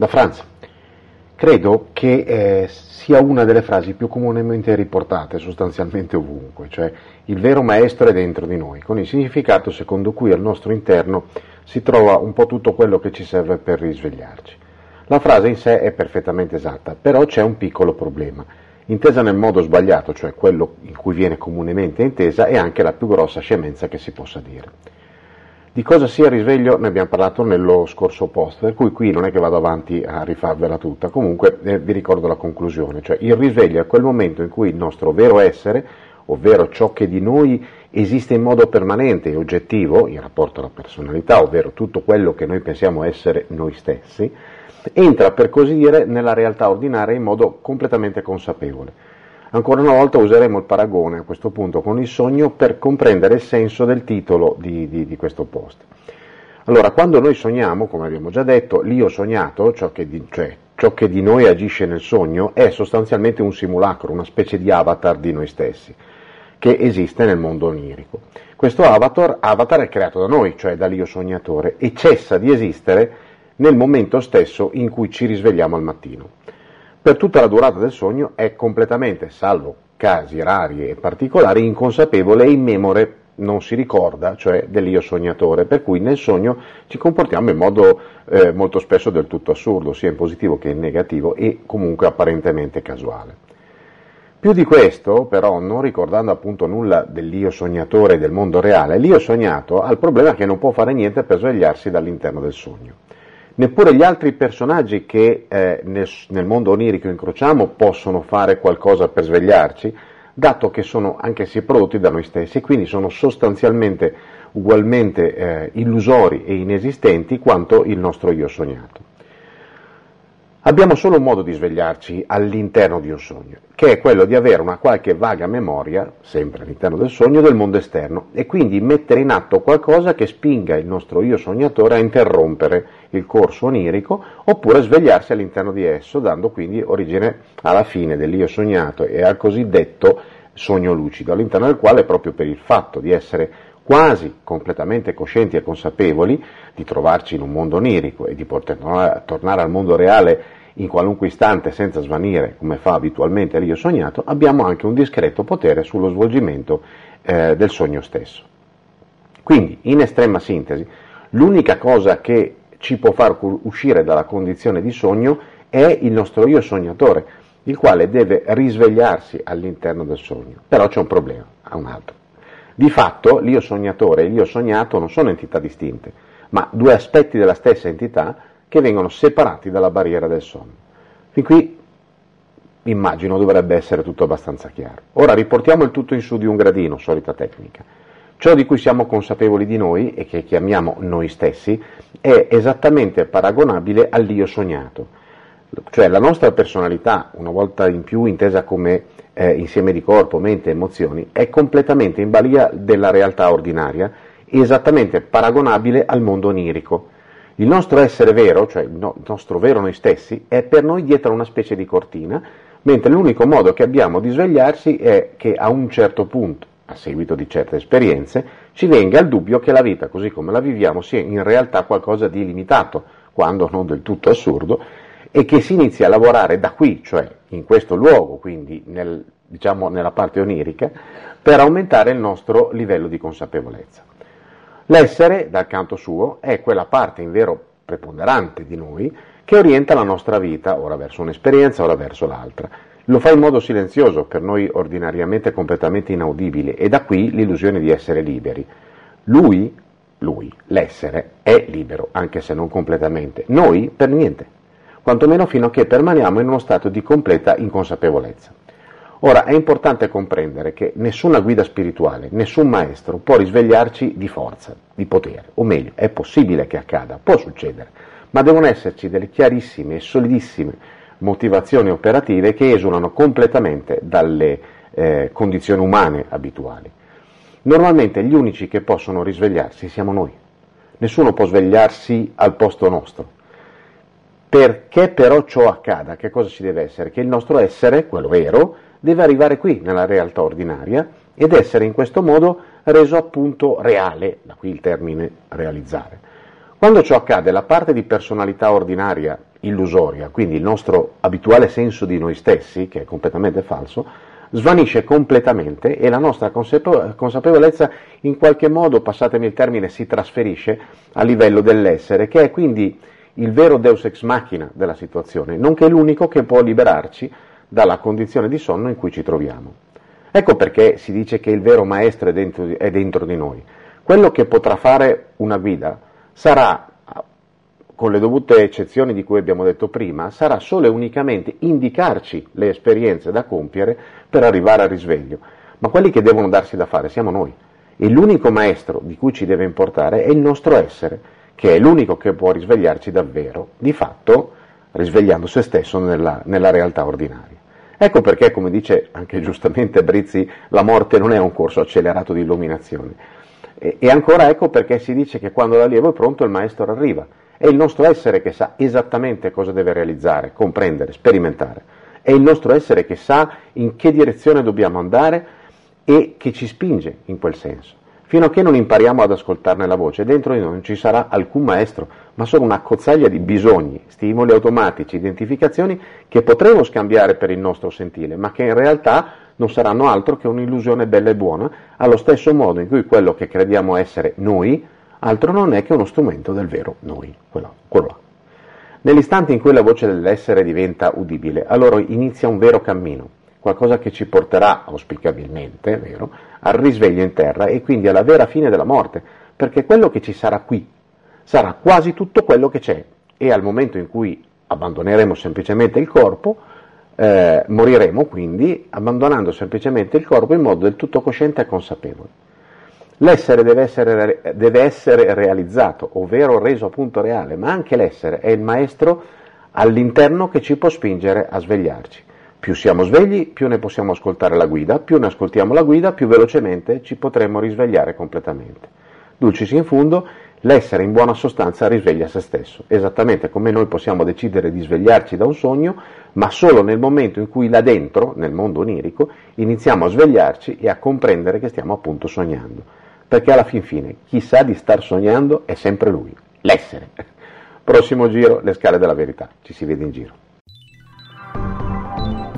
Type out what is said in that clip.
Da Franz. Credo che eh, sia una delle frasi più comunemente riportate sostanzialmente ovunque, cioè il vero maestro è dentro di noi, con il significato secondo cui al nostro interno si trova un po' tutto quello che ci serve per risvegliarci. La frase in sé è perfettamente esatta, però c'è un piccolo problema. Intesa nel modo sbagliato, cioè quello in cui viene comunemente intesa, è anche la più grossa scemenza che si possa dire. Di cosa sia il risveglio ne abbiamo parlato nello scorso post, per cui qui non è che vado avanti a rifarvela tutta, comunque eh, vi ricordo la conclusione, cioè il risveglio è quel momento in cui il nostro vero essere, ovvero ciò che di noi esiste in modo permanente e oggettivo, in rapporto alla personalità, ovvero tutto quello che noi pensiamo essere noi stessi, entra per così dire nella realtà ordinaria in modo completamente consapevole Ancora una volta useremo il paragone a questo punto con il sogno per comprendere il senso del titolo di, di, di questo post. Allora, quando noi sogniamo, come abbiamo già detto, l'io sognato, ciò che, di, cioè ciò che di noi agisce nel sogno, è sostanzialmente un simulacro, una specie di avatar di noi stessi, che esiste nel mondo onirico. Questo avatar, avatar è creato da noi, cioè dall'io sognatore, e cessa di esistere nel momento stesso in cui ci risvegliamo al mattino per tutta la durata del sogno è completamente, salvo casi rari e particolari, inconsapevole e immemore, non si ricorda, cioè dell'io sognatore, per cui nel sogno ci comportiamo in modo eh, molto spesso del tutto assurdo, sia in positivo che in negativo e comunque apparentemente casuale. Più di questo, però, non ricordando appunto nulla dell'io sognatore e del mondo reale, l'io sognato ha il problema che non può fare niente per svegliarsi dall'interno del sogno. Neppure gli altri personaggi che eh, nel, nel, mondo onirico incrociamo possono fare qualcosa per svegliarci, dato che sono anch'essi prodotti da noi stessi, quindi sono sostanzialmente ugualmente eh, illusori e inesistenti quanto il nostro io sognato. Abbiamo solo un modo di svegliarci all'interno di un sogno, che è quello di avere una qualche vaga memoria, sempre all'interno del sogno, del mondo esterno e quindi mettere in atto qualcosa che spinga il nostro io sognatore a interrompere il corso onirico oppure svegliarsi all'interno di esso, dando quindi origine alla fine dell'io sognato e al cosiddetto sogno lucido, all'interno del quale proprio per il fatto di essere quasi completamente coscienti e consapevoli di trovarci in un mondo onirico e di poter tornare al mondo reale in qualunque istante senza svanire come fa abitualmente l'io sognato, abbiamo anche un discreto potere sullo svolgimento eh, del sogno stesso. Quindi, in estrema sintesi, l'unica cosa che ci può far uscire dalla condizione di sogno è il nostro io sognatore, il quale deve risvegliarsi all'interno del sogno. Però c'è un problema, ha un altro. Di fatto l'io sognatore e l'io sognato non sono entità distinte, ma due aspetti della stessa entità che vengono separati dalla barriera del sonno. Fin qui immagino dovrebbe essere tutto abbastanza chiaro. Ora riportiamo il tutto in su di un gradino, solita tecnica. Ciò di cui siamo consapevoli di noi e che chiamiamo noi stessi è esattamente paragonabile all'io sognato, cioè la nostra personalità, una volta in più intesa come eh, insieme di corpo, mente e emozioni, è completamente in balia della realtà ordinaria esattamente paragonabile al mondo onirico. Il nostro essere vero, cioè no, il nostro vero noi stessi, è per noi dietro una specie di cortina, mentre l'unico modo che abbiamo di svegliarsi è che a un certo punto, a seguito di certe esperienze, ci venga il dubbio che la vita, così come la viviamo, sia in realtà qualcosa di limitato, quando non del tutto assurdo, e che si inizia a lavorare da qui, cioè in questo luogo, quindi nel, diciamo, nella parte onirica, per aumentare il nostro livello di consapevolezza. L'essere, dal canto suo, è quella parte in vero preponderante di noi che orienta la nostra vita, ora verso un'esperienza, ora verso l'altra. Lo fa in modo silenzioso, per noi ordinariamente completamente inaudibile, e da qui l'illusione di essere liberi. Lui, lui, l'essere, è libero, anche se non completamente. Noi, per niente quantomeno fino a che permaniamo in uno stato di completa inconsapevolezza. Ora è importante comprendere che nessuna guida spirituale, nessun maestro può risvegliarci di forza, di potere, o meglio, è possibile che accada, può succedere, ma devono esserci delle chiarissime e solidissime motivazioni operative che esulano completamente dalle eh, condizioni umane abituali. Normalmente gli unici che possono risvegliarsi siamo noi. Nessuno può svegliarsi al posto nostro. Perché però ciò accada, che cosa ci deve essere? Che il nostro essere, quello vero, deve arrivare qui, nella realtà ordinaria, ed essere in questo modo reso appunto reale, da qui il termine realizzare. Quando ciò accade, la parte di personalità ordinaria illusoria, quindi il nostro abituale senso di noi stessi, che è completamente falso, svanisce completamente e la nostra consapevolezza in qualche modo, passatemi il termine, si trasferisce a livello dell'essere, che è quindi il vero deus ex machina della situazione, nonché l'unico che può liberarci dalla condizione di sonno in cui ci troviamo. Ecco perché si dice che il vero maestro è dentro di, è dentro di noi. Quello che potrà fare una guida sarà con le dovute eccezioni di cui abbiamo detto prima, sarà solo e unicamente indicarci le esperienze da compiere per arrivare al risveglio, ma quelli che devono darsi da fare siamo noi. E l'unico maestro di cui ci deve importare è il nostro essere, che è l'unico che può risvegliarci davvero, di fatto risvegliando se stesso nella, nella realtà ordinaria. Ecco perché, come dice anche giustamente Brizzi, la morte non è un corso accelerato di illuminazione. E, e ancora ecco perché si dice che quando l'allievo è pronto il maestro arriva è il nostro essere che sa esattamente cosa deve realizzare, comprendere, sperimentare. È il nostro essere che sa in che direzione dobbiamo andare e che ci spinge in quel senso. Fino a che non impariamo ad ascoltarne la voce, dentro di noi non ci sarà alcun maestro, ma solo una cozzaglia di bisogni, stimoli automatici, identificazioni che potremo scambiare per il nostro sentire, ma che in realtà non saranno altro che un'illusione bella e buona, allo stesso modo in cui quello che crediamo essere noi altro non è che uno strumento del vero noi, quello, quello là. Nell'istante in cui la voce dell'essere diventa udibile, allora inizia un vero cammino, qualcosa che ci porterà, auspicabilmente, vero, al risveglio in terra e quindi alla vera fine della morte, perché quello che ci sarà qui sarà quasi tutto quello che c'è e al momento in cui abbandoneremo semplicemente il corpo, eh, moriremo quindi abbandonando semplicemente il corpo in modo del tutto cosciente e consapevole. L'essere deve essere, deve essere realizzato, ovvero reso appunto reale, ma anche l'essere è il maestro all'interno che ci può spingere a svegliarci. Più siamo svegli, più ne possiamo ascoltare la guida, più ne ascoltiamo la guida, più velocemente ci potremo risvegliare completamente. Dulcis in fundo, l'essere in buona sostanza risveglia se stesso, esattamente come noi possiamo decidere di svegliarci da un sogno, ma solo nel momento in cui là dentro, nel mondo onirico, iniziamo a svegliarci e a comprendere che stiamo appunto sognando perché alla fin fine chi sa di star sognando è sempre lui, l'essere. Prossimo giro, le scale della verità, ci si vede in giro.